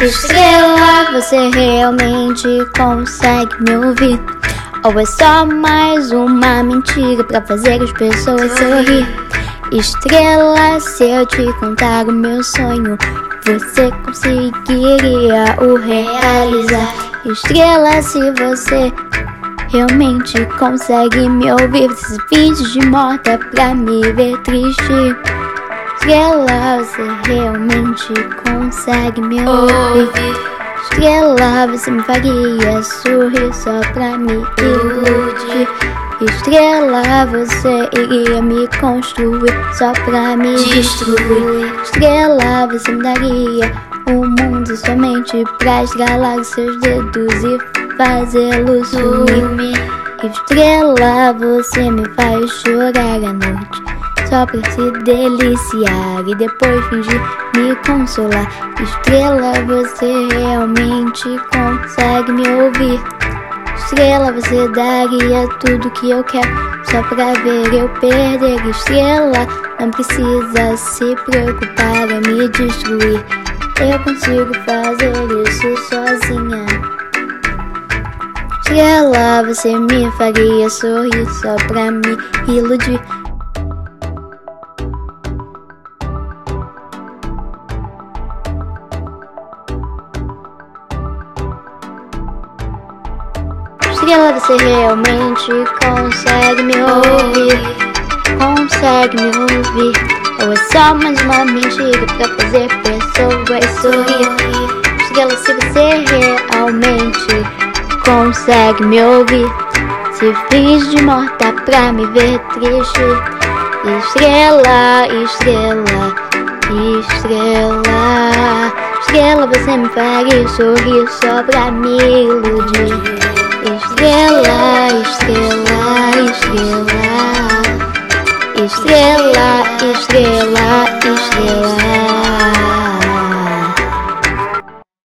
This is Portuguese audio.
Estrela, você realmente consegue me ouvir? Ou é só mais uma mentira pra fazer as pessoas sorrir? Estrela, se eu te contar o meu sonho, você conseguiria o realizar. Estrela, se você realmente consegue me ouvir, se finge de morta pra me ver triste. Estrela, você realmente consegue me ouvir. Estrela, você me faria sorrir só pra me iludir. Estrela, você iria me construir só pra me destruir. Estrela, você me daria o um mundo somente pra esgalar os seus dedos e fazê-los sumir. Estrela, você me faz chorar à noite só pra se deliciar e depois fingir me consolar. Estrela, você realmente consegue me ouvir. Estrela, você daria tudo que eu quero só pra ver eu perder. Estrela, não precisa se preocupar em me destruir. Eu consigo fazer isso sozinha. Estrela, você me faria sorrir só pra me iludir. Estrela, você realmente consegue me ouvir? Consegue me ouvir? Ou é só mais uma mentira pra fazer pessoas sorrir? Estrela, se você realmente consegue me ouvir? Se finge de morta pra me ver triste? Estrela, estrela, estrela. Estrela, você me faria sorrir só pra me iludir. Estrela, estrela, estrela, estrela, estrela, estrela.